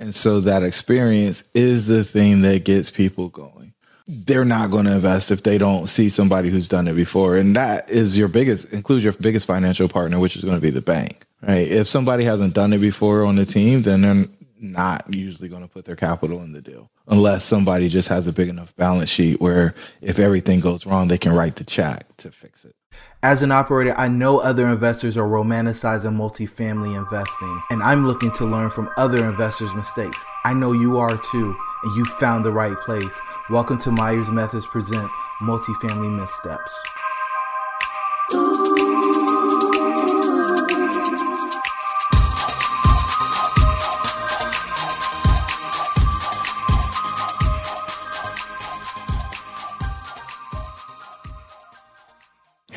And so that experience is the thing that gets people going. They're not going to invest if they don't see somebody who's done it before. And that is your biggest, includes your biggest financial partner, which is going to be the bank, right? If somebody hasn't done it before on the team, then they're not usually going to put their capital in the deal unless somebody just has a big enough balance sheet where if everything goes wrong, they can write the check to fix it. As an operator, I know other investors are romanticizing multifamily investing, and I'm looking to learn from other investors' mistakes. I know you are too, and you found the right place. Welcome to Myers Methods Presents Multifamily Missteps.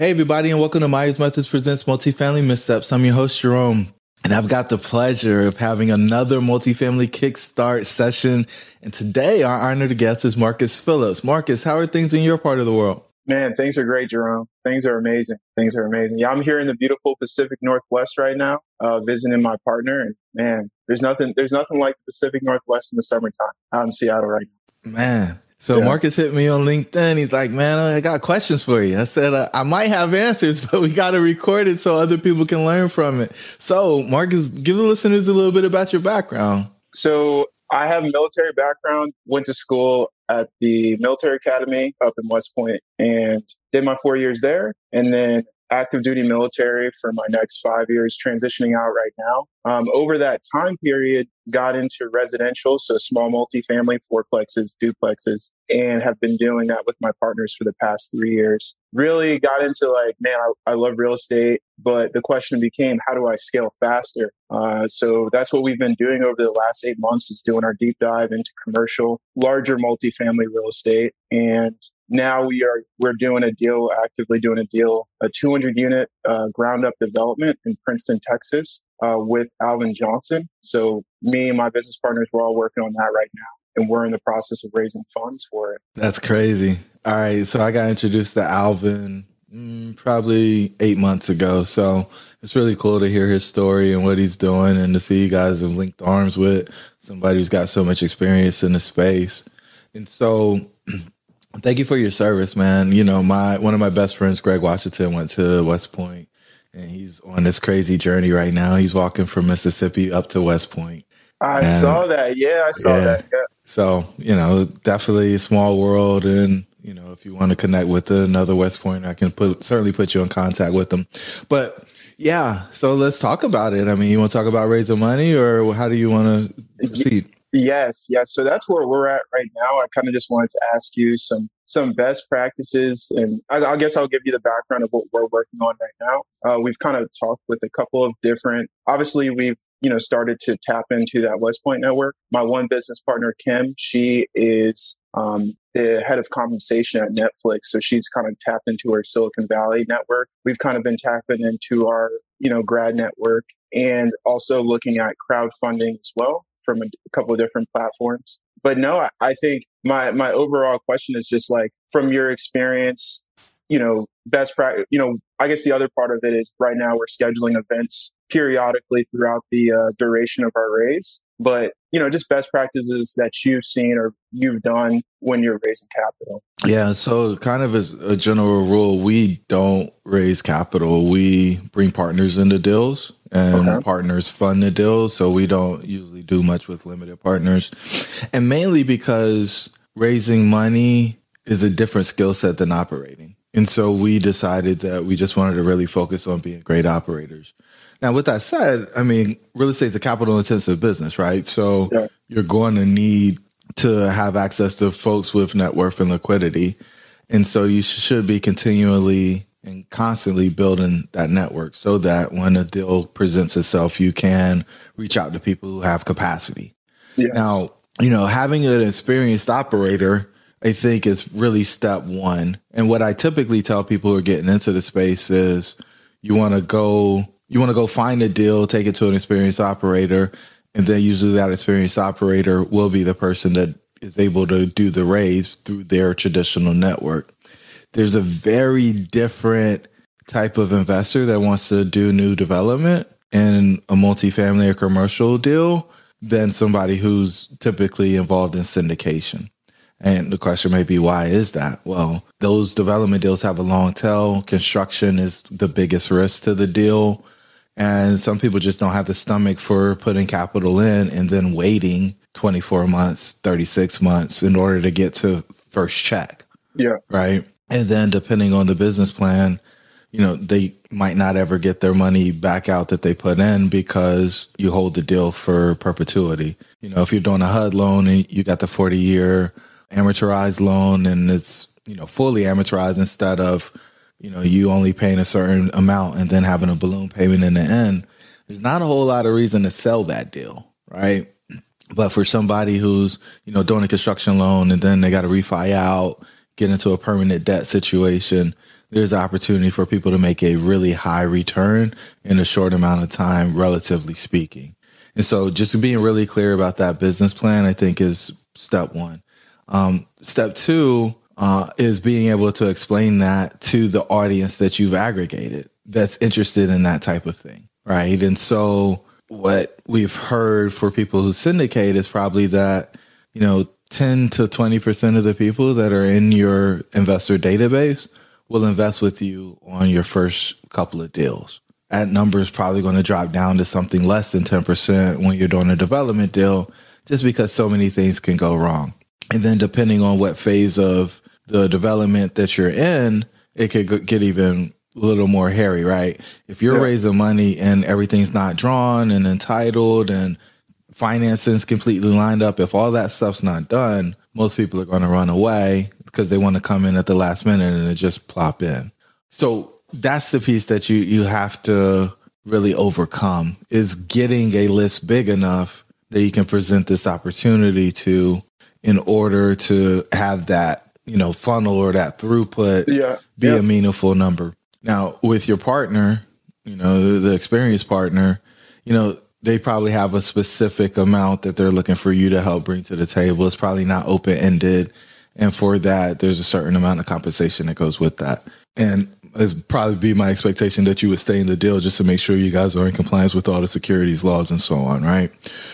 Hey, everybody, and welcome to Myers Methods Presents Multifamily Missteps. I'm your host, Jerome, and I've got the pleasure of having another multifamily kickstart session. And today, our honored guest is Marcus Phillips. Marcus, how are things in your part of the world? Man, things are great, Jerome. Things are amazing. Things are amazing. Yeah, I'm here in the beautiful Pacific Northwest right now, uh, visiting my partner. And man, there's nothing, there's nothing like the Pacific Northwest in the summertime out in Seattle right now. Man, so yeah. Marcus hit me on LinkedIn. He's like, "Man, I got questions for you." I said, uh, "I might have answers, but we got to record it so other people can learn from it." So, Marcus, give the listeners a little bit about your background. So, I have a military background. Went to school at the military academy up in West Point and did my four years there, and then active duty military for my next five years, transitioning out right now. Um, over that time period, got into residential, so small multifamily, fourplexes, duplexes, and have been doing that with my partners for the past three years. Really got into like, man, I, I love real estate, but the question became, how do I scale faster? Uh, so that's what we've been doing over the last eight months is doing our deep dive into commercial, larger multifamily real estate. And now we are we're doing a deal actively doing a deal a 200 unit uh, ground up development in princeton texas uh, with alvin johnson. So me and my business partners we're all working on that right now and we're in the process of raising funds for it. That's crazy. All right so i got introduced to alvin mm, probably eight months ago. So it's really cool to hear his story and what he's doing and to see you guys have linked arms with somebody who's got so much experience in the space. And so Thank you for your service, man. You know, my one of my best friends, Greg Washington, went to West Point, and he's on this crazy journey right now. He's walking from Mississippi up to West Point. I and, saw that. Yeah, I saw yeah. that. Yeah. So you know, definitely a small world, and you know, if you want to connect with another West Point, I can put certainly put you in contact with them. But yeah, so let's talk about it. I mean, you want to talk about raising money, or how do you want to proceed? Yes, yes. So that's where we're at right now. I kind of just wanted to ask you some some best practices, and I, I, guess I'll give you the background of what we're working on right now. Uh, we've kind of talked with a couple of different. Obviously, we've you know started to tap into that West Point network. My one business partner, Kim, she is um, the head of compensation at Netflix, so she's kind of tapped into her Silicon Valley network. We've kind of been tapping into our you know grad network and also looking at crowdfunding as well from a, a couple of different platforms. But no, I, I think my my overall question is just like from your experience, you know, best practice. You know, I guess the other part of it is right now we're scheduling events periodically throughout the uh, duration of our raise. But you know, just best practices that you've seen or you've done when you're raising capital. Yeah. So, kind of as a general rule, we don't raise capital. We bring partners into deals and okay. partners fund the deal. So, we don't usually do much with limited partners. And mainly because raising money is a different skill set than operating. And so we decided that we just wanted to really focus on being great operators. Now, with that said, I mean, real estate is a capital intensive business, right? So yeah. you're going to need to have access to folks with net worth and liquidity. And so you should be continually and constantly building that network so that when a deal presents itself, you can reach out to people who have capacity. Yes. Now, you know, having an experienced operator, I think is really step one. And what I typically tell people who are getting into the space is you want to go you want to go find a deal, take it to an experienced operator, and then usually that experienced operator will be the person that is able to do the raise through their traditional network. There's a very different type of investor that wants to do new development in a multifamily or commercial deal than somebody who's typically involved in syndication. And the question may be, why is that? Well, those development deals have a long tail. Construction is the biggest risk to the deal. And some people just don't have the stomach for putting capital in and then waiting 24 months, 36 months in order to get to first check. Yeah. Right. And then depending on the business plan, you know, they might not ever get their money back out that they put in because you hold the deal for perpetuity. You know, if you're doing a HUD loan and you got the 40 year amortized loan and it's, you know, fully amortized instead of, you know, you only paying a certain amount and then having a balloon payment in the end, there's not a whole lot of reason to sell that deal, right? But for somebody who's, you know, doing a construction loan and then they got to refi out, get into a permanent debt situation, there's opportunity for people to make a really high return in a short amount of time, relatively speaking. And so just being really clear about that business plan, I think is step one. Um, step two uh, is being able to explain that to the audience that you've aggregated that's interested in that type of thing. Right. And so what we've heard for people who syndicate is probably that, you know, 10 to 20% of the people that are in your investor database will invest with you on your first couple of deals. That number is probably going to drop down to something less than 10% when you're doing a development deal, just because so many things can go wrong. And then depending on what phase of the development that you're in, it could get even a little more hairy, right? If you're yeah. raising money and everything's not drawn and entitled and financing's completely lined up, if all that stuff's not done, most people are going to run away because they want to come in at the last minute and just plop in. So that's the piece that you you have to really overcome is getting a list big enough that you can present this opportunity to in order to have that you know funnel or that throughput yeah. be yeah. a meaningful number now with your partner you know the, the experienced partner you know they probably have a specific amount that they're looking for you to help bring to the table it's probably not open ended and for that, there's a certain amount of compensation that goes with that. And it's probably be my expectation that you would stay in the deal just to make sure you guys are in compliance with all the securities laws and so on, right?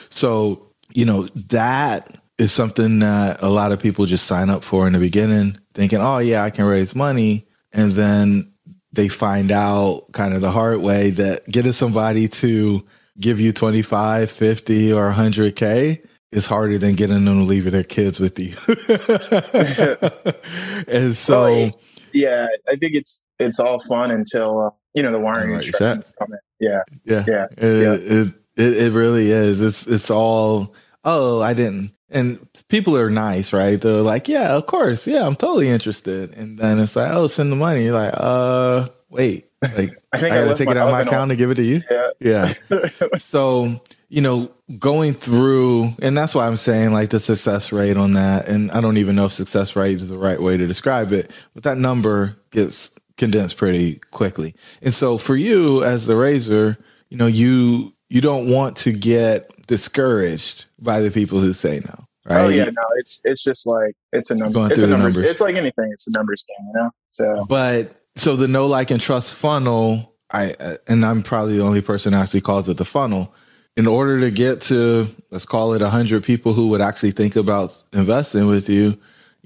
So, you know, that is something that a lot of people just sign up for in the beginning, thinking, oh, yeah, I can raise money. And then they find out kind of the hard way that getting somebody to give you 25, 50, or 100K is harder than getting them to leave their kids with you. and so, well, yeah, I think it's it's all fun until uh, you know the wiring right, instructions come in. Yeah, yeah, yeah. It, yeah. It, it, it really is. It's it's all. Oh, I didn't. And people are nice, right? They're like, yeah, of course, yeah, I'm totally interested. And then it's like, oh, send the money. You're like, uh, wait, like I, think I gotta take it out of my account on. and give it to you. Yeah, yeah. so you know, going through, and that's why I'm saying like the success rate on that, and I don't even know if success rate is the right way to describe it, but that number gets condensed pretty quickly. And so for you as the raiser, you know, you you don't want to get discouraged by the people who say no. Right? Oh yeah, no, it's it's just like it's a number. Going it's a numbers. numbers. It's like anything. It's a numbers game, you know. So, but so the no like and trust funnel, I uh, and I'm probably the only person who actually calls it the funnel. In order to get to let's call it 100 people who would actually think about investing with you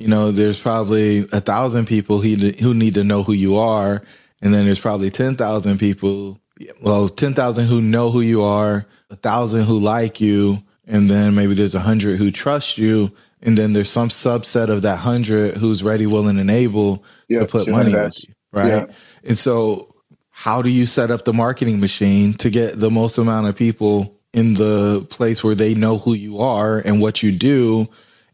you know there's probably a thousand people who, who need to know who you are. And then there's probably 10,000 people well 10,000 who know who you are a thousand who like you and then maybe there's a hundred who trust you. And then there's some subset of that hundred who's ready willing and able to put money with you right yeah. and so how do you set up the marketing machine to get the most amount of people in the place where they know who you are and what you do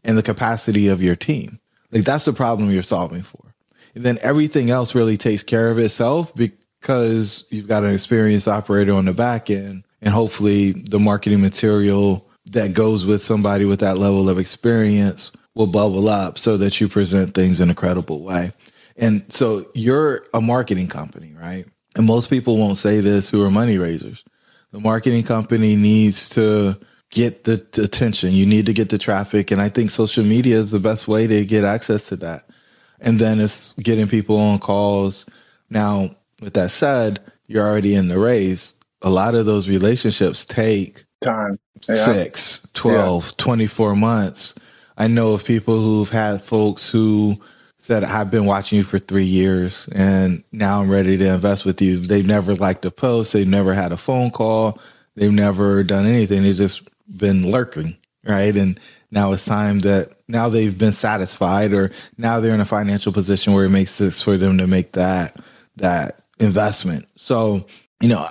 and the capacity of your team. Like that's the problem you're solving for. And then everything else really takes care of itself because you've got an experienced operator on the back end and hopefully the marketing material that goes with somebody with that level of experience will bubble up so that you present things in a credible way. And so you're a marketing company, right? And most people won't say this who are money raisers the marketing company needs to get the attention. You need to get the traffic. And I think social media is the best way to get access to that. And then it's getting people on calls. Now, with that said, you're already in the race. A lot of those relationships take time. Yeah. Six, 12, yeah. 24 months. I know of people who've had folks who said, I've been watching you for three years and now I'm ready to invest with you. They've never liked a post. They've never had a phone call. They've never done anything. They've just been lurking. Right. And now it's time that now they've been satisfied or now they're in a financial position where it makes sense for them to make that, that investment. So, you know,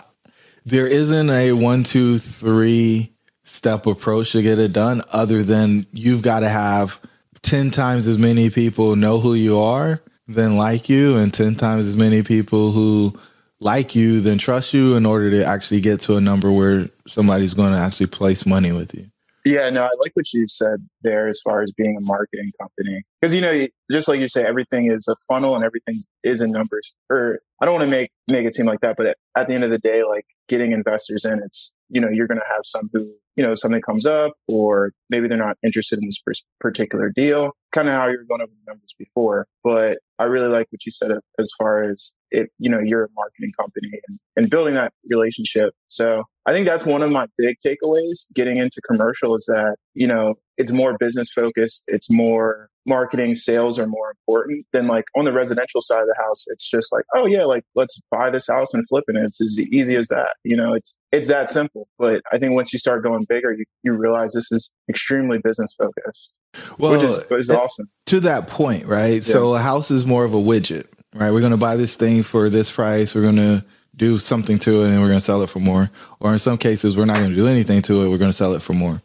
there isn't a one, two, three step approach to get it done other than you've got to have 10 times as many people know who you are than like you and 10 times as many people who like you than trust you in order to actually get to a number where somebody's going to actually place money with you. Yeah, no, I like what you said there as far as being a marketing company. Because, you know, just like you say, everything is a funnel and everything is in numbers. Or I don't want to make, make it seem like that, but at the end of the day, like getting investors in, it's, you know, you're going to have some who, you know, something comes up or maybe they're not interested in this particular deal, kind of how you were going over the numbers before. But I really like what you said as far as it, you know, you're a marketing company and, and building that relationship. So I think that's one of my big takeaways getting into commercial is that, you know, it's more business focused. It's more marketing, sales are more important than like on the residential side of the house. It's just like, oh yeah, like let's buy this house and flip it. And it's as easy as that. You know, it's it's that simple. But I think once you start going bigger, you, you realize this is extremely business focused. Well, which is, is eh, awesome. To that point, right? Yeah. So a house is more of a widget, right? We're gonna buy this thing for this price. We're gonna do something to it and we're going to sell it for more. Or in some cases, we're not going to do anything to it. We're going to sell it for more.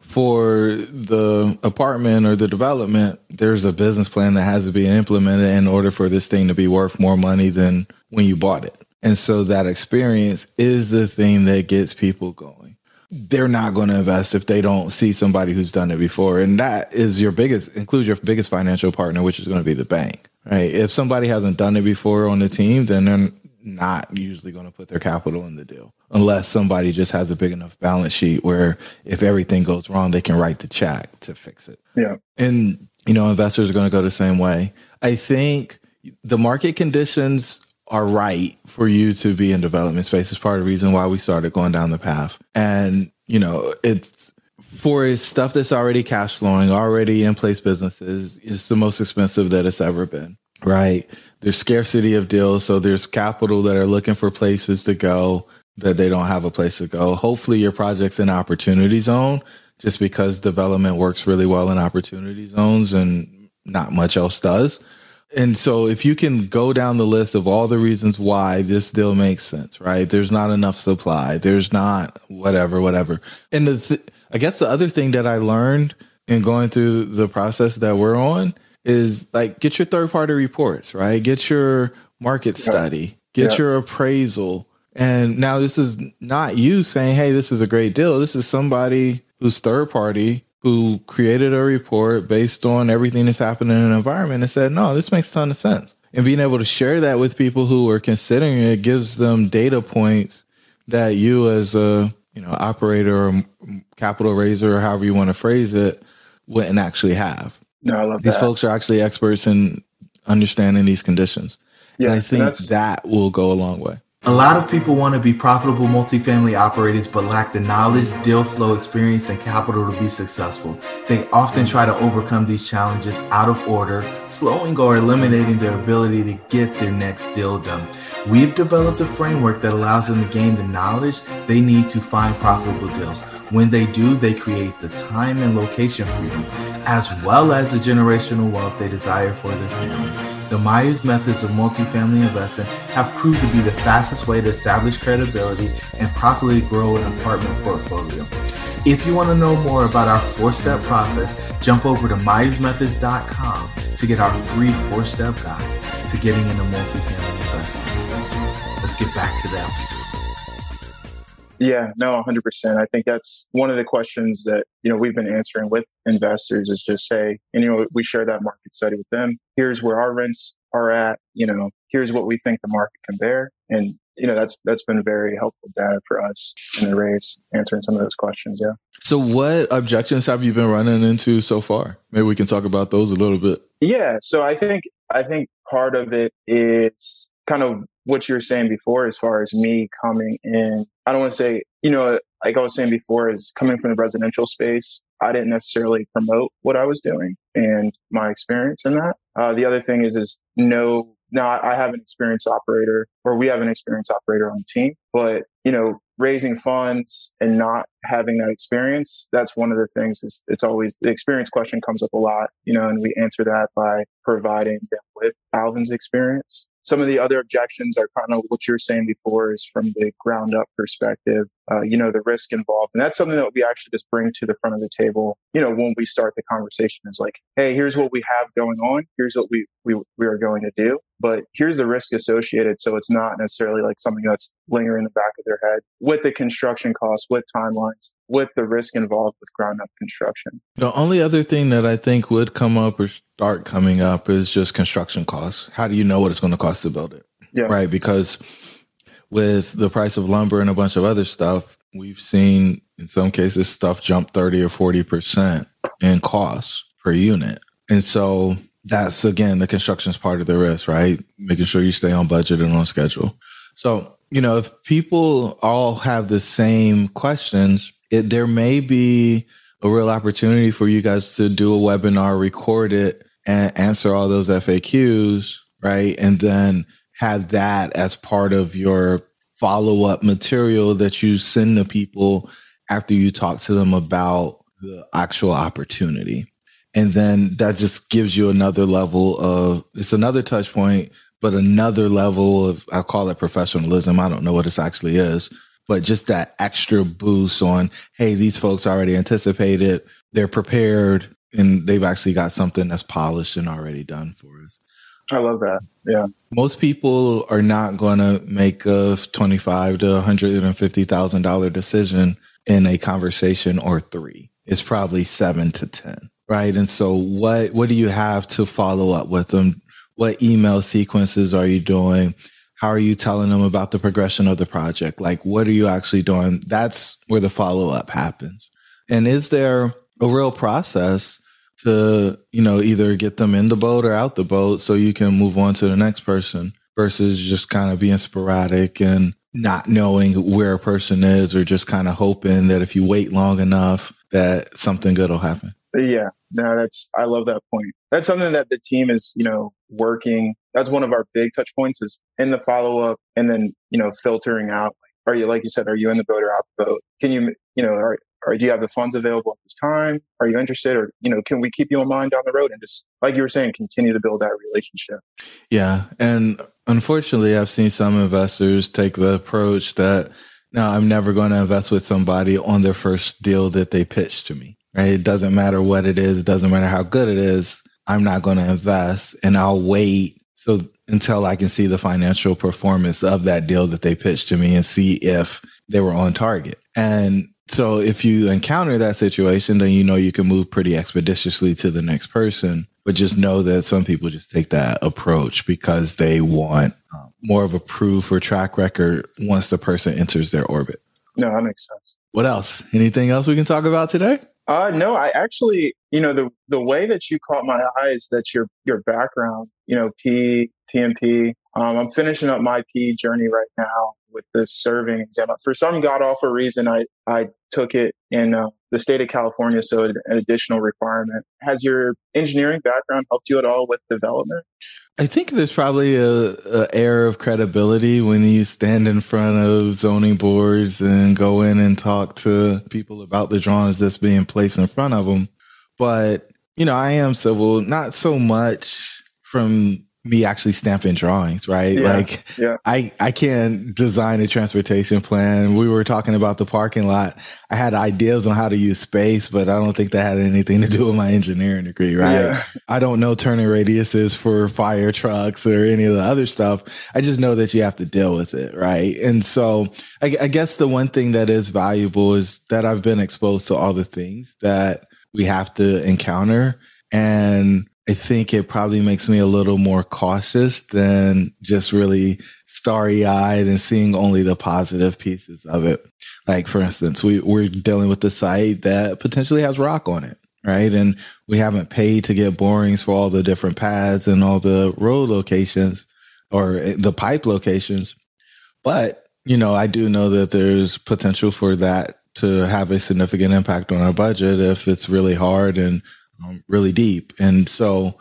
For the apartment or the development, there's a business plan that has to be implemented in order for this thing to be worth more money than when you bought it. And so that experience is the thing that gets people going. They're not going to invest if they don't see somebody who's done it before. And that is your biggest, includes your biggest financial partner, which is going to be the bank, right? If somebody hasn't done it before on the team, then they're not usually going to put their capital in the deal unless somebody just has a big enough balance sheet where if everything goes wrong, they can write the check to fix it. Yeah. And, you know, investors are going to go the same way. I think the market conditions are right for you to be in development space is part of the reason why we started going down the path. And, you know, it's for stuff that's already cash flowing, already in place businesses, it's the most expensive that it's ever been. Right there's scarcity of deals. So there's capital that are looking for places to go that they don't have a place to go. Hopefully your project's in opportunity zone just because development works really well in opportunity zones and not much else does. And so if you can go down the list of all the reasons why this deal makes sense, right? There's not enough supply. There's not whatever, whatever. And the th- I guess the other thing that I learned in going through the process that we're on is like get your third party reports, right? Get your market study, get yeah. your appraisal. And now this is not you saying, hey, this is a great deal. This is somebody who's third party who created a report based on everything that's happening in an environment and said, no, this makes a ton of sense. And being able to share that with people who are considering it gives them data points that you as a you know operator or capital raiser or however you want to phrase it wouldn't actually have. No, I love these that. folks are actually experts in understanding these conditions. Yeah, and I think that will go a long way. A lot of people want to be profitable multifamily operators but lack the knowledge, deal flow experience, and capital to be successful. They often try to overcome these challenges out of order, slowing or eliminating their ability to get their next deal done. We've developed a framework that allows them to gain the knowledge they need to find profitable deals. When they do, they create the time and location freedom, as well as the generational wealth they desire for their family. The Myers methods of multifamily investing have proved to be the fastest way to establish credibility and profitably grow an apartment portfolio. If you want to know more about our four step process, jump over to MyersMethods.com to get our free four step guide to getting into multifamily investing. Let's get back to the episode. Yeah, no, 100%. I think that's one of the questions that, you know, we've been answering with investors is just say, and, you know, we share that market study with them. Here's where our rents are at, you know, here's what we think the market can bear. And, you know, that's, that's been very helpful data for us in the race, answering some of those questions. Yeah. So what objections have you been running into so far? Maybe we can talk about those a little bit. Yeah. So I think, I think part of it is kind of what you were saying before as far as me coming in i don't want to say you know like I was saying before, is coming from the residential space. I didn't necessarily promote what I was doing and my experience in that. Uh, the other thing is, is no, now I have an experienced operator or we have an experienced operator on the team, but you know, raising funds and not having that experience, that's one of the things is it's always the experience question comes up a lot, you know, and we answer that by providing them with Alvin's experience. Some of the other objections are kind of what you're saying before is from the ground up perspective, uh, you know, the risk involved. And that's something that we actually just bring to the front of the table, you know, when we start the conversation is like, hey, here's what we have going on. Here's what we, we, we are going to do. But here's the risk associated. So it's not necessarily like something that's lingering in the back of their head with the construction costs, with timelines, with the risk involved with ground up construction. The only other thing that I think would come up or start coming up is just construction costs. How do you know what it's going to cost to build it? Yeah. Right. Because with the price of lumber and a bunch of other stuff, we've seen in some cases stuff jump 30 or 40% in costs per unit. And so that's again the construction's part of the risk, right? Making sure you stay on budget and on schedule. So, you know, if people all have the same questions, it, there may be a real opportunity for you guys to do a webinar, record it, and answer all those FAQs, right? And then have that as part of your follow up material that you send to people after you talk to them about the actual opportunity. And then that just gives you another level of it's another touch point, but another level of I'll call it professionalism. I don't know what this actually is, but just that extra boost on, hey, these folks already anticipated, they're prepared, and they've actually got something that's polished and already done for us. I love that. Yeah. Most people are not going to make a twenty-five to one hundred and fifty thousand dollar decision in a conversation or three. It's probably seven to ten, right? And so, what what do you have to follow up with them? What email sequences are you doing? How are you telling them about the progression of the project? Like, what are you actually doing? That's where the follow up happens. And is there a real process to, you know, either get them in the boat or out the boat so you can move on to the next person versus just kind of being sporadic and not knowing where a person is or just kind of hoping that if you wait long enough that something good will happen? Yeah, no, that's I love that point. That's something that the team is, you know, working. That's one of our big touch points is in the follow up and then, you know, filtering out. Are you, like you said, are you in the boat or out the boat? Can you, you know, are, or do you have the funds available at this time? Are you interested? Or, you know, can we keep you in mind down the road and just, like you were saying, continue to build that relationship? Yeah. And unfortunately, I've seen some investors take the approach that, no, I'm never going to invest with somebody on their first deal that they pitch to me right? It doesn't matter what it is, it doesn't matter how good it is. I'm not going to invest and I'll wait so until I can see the financial performance of that deal that they pitched to me and see if they were on target. And so if you encounter that situation, then you know you can move pretty expeditiously to the next person. But just know that some people just take that approach because they want um, more of a proof or track record once the person enters their orbit. No, that makes sense. What else? Anything else we can talk about today? Uh, no, I actually, you know, the the way that you caught my eye is that your your background, you know, P, PMP. Um, I'm finishing up my P journey right now with the surveying exam. For some god awful reason, I I took it in uh, the state of California, so an additional requirement. Has your engineering background helped you at all with development? I think there's probably a, a, air of credibility when you stand in front of zoning boards and go in and talk to people about the drawings that's being placed in front of them. But you know, I am civil, not so much from me actually stamping drawings, right? Yeah, like yeah. I I can't design a transportation plan. We were talking about the parking lot. I had ideas on how to use space, but I don't think that had anything to do with my engineering degree, right? Yeah. I don't know turning radiuses for fire trucks or any of the other stuff. I just know that you have to deal with it, right? And so I, I guess the one thing that is valuable is that I've been exposed to all the things that we have to encounter and I think it probably makes me a little more cautious than just really starry eyed and seeing only the positive pieces of it. Like, for instance, we, we're dealing with the site that potentially has rock on it, right? And we haven't paid to get borings for all the different pads and all the road locations or eh, the pipe locations. But, you know, I do know that there's potential for that to have a significant impact on our budget if it's really hard and um, really deep. And so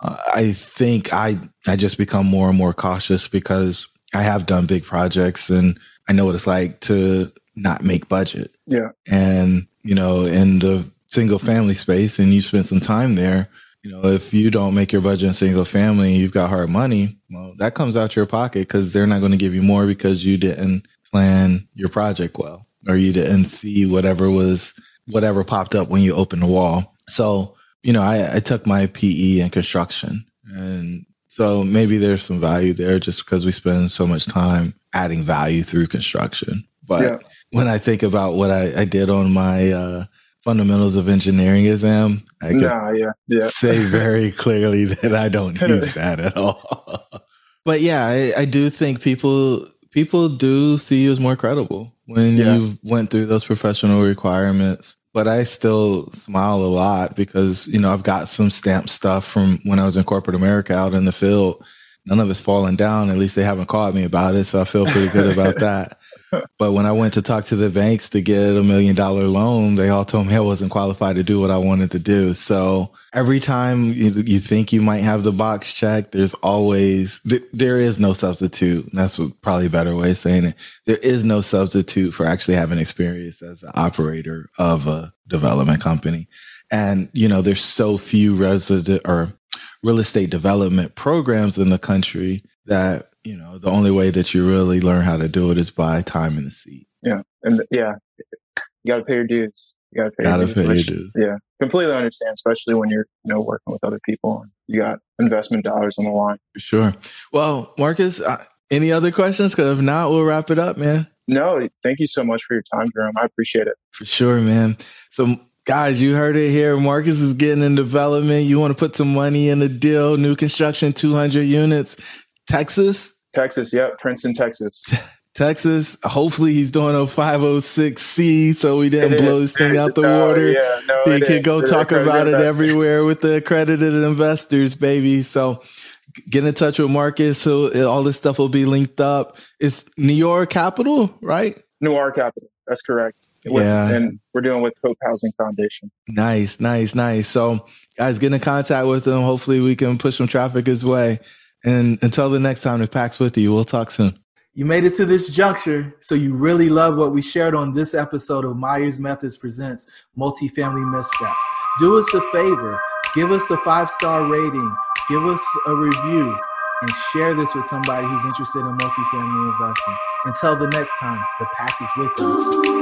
uh, I think I I just become more and more cautious because I have done big projects and I know what it's like to not make budget. Yeah. And you know, in the single family space and you spend some time there, you know, if you don't make your budget in single family you've got hard money, well, that comes out your pocket because they're not going to give you more because you didn't plan your project well or you didn't see whatever was whatever popped up when you opened the wall. So, you know, I, I took my PE in construction and so maybe there's some value there just because we spend so much time adding value through construction. But yeah. when I think about what I, I did on my uh, fundamentals of engineering exam, I can nah, yeah, yeah. say very clearly that I don't use that at all. but yeah, I, I, do think people people do see you as more credible when yeah. you went through those professional requirements. But I still smile a lot because you know I've got some stamp stuff from when I was in corporate America out in the field. None of it's fallen down. At least they haven't caught me about it, so I feel pretty good about that but when I went to talk to the banks to get a million dollar loan, they all told me I wasn't qualified to do what I wanted to do. So every time you, think you might have the box checked, there's always, th- there is no substitute. That's probably a better way of saying it. There is no substitute for actually having experience as an operator of a development company. And, you know, there's so few resident or real estate development programs in the country that you know, the only way that you really learn how to do it is by time in the seat. Yeah. And yeah, you got to pay your dues. You got to pay, gotta your dues, pay your dues. Yeah. Completely understand, especially when you're, you know, working with other people and you got investment dollars on the line. For sure. Well, Marcus, uh, any other questions? Because if not, we'll wrap it up, man. No, thank you so much for your time, Jerome. I appreciate it. For sure, man. So, guys, you heard it here. Marcus is getting in development. You want to put some money in the deal, new construction, 200 units. Texas? Texas, yep, Princeton, Texas. Texas. Hopefully, he's doing a 506c, so we didn't it blow is. this thing out the no, water. Yeah, no, he can is. go talk about it everywhere with the accredited investors, baby. So get in touch with Marcus. So all this stuff will be linked up. It's New York Capital, right? New York Capital. That's correct. With, yeah. And we're doing with Hope Housing Foundation. Nice, nice, nice. So, guys, get in contact with them. Hopefully, we can push some traffic his way. And until the next time, if Pack's with you, we'll talk soon. You made it to this juncture, so you really love what we shared on this episode of Myers Methods Presents Multifamily Missteps. Do us a favor, give us a five star rating, give us a review, and share this with somebody who's interested in multifamily investing. Until the next time, the pack is with you.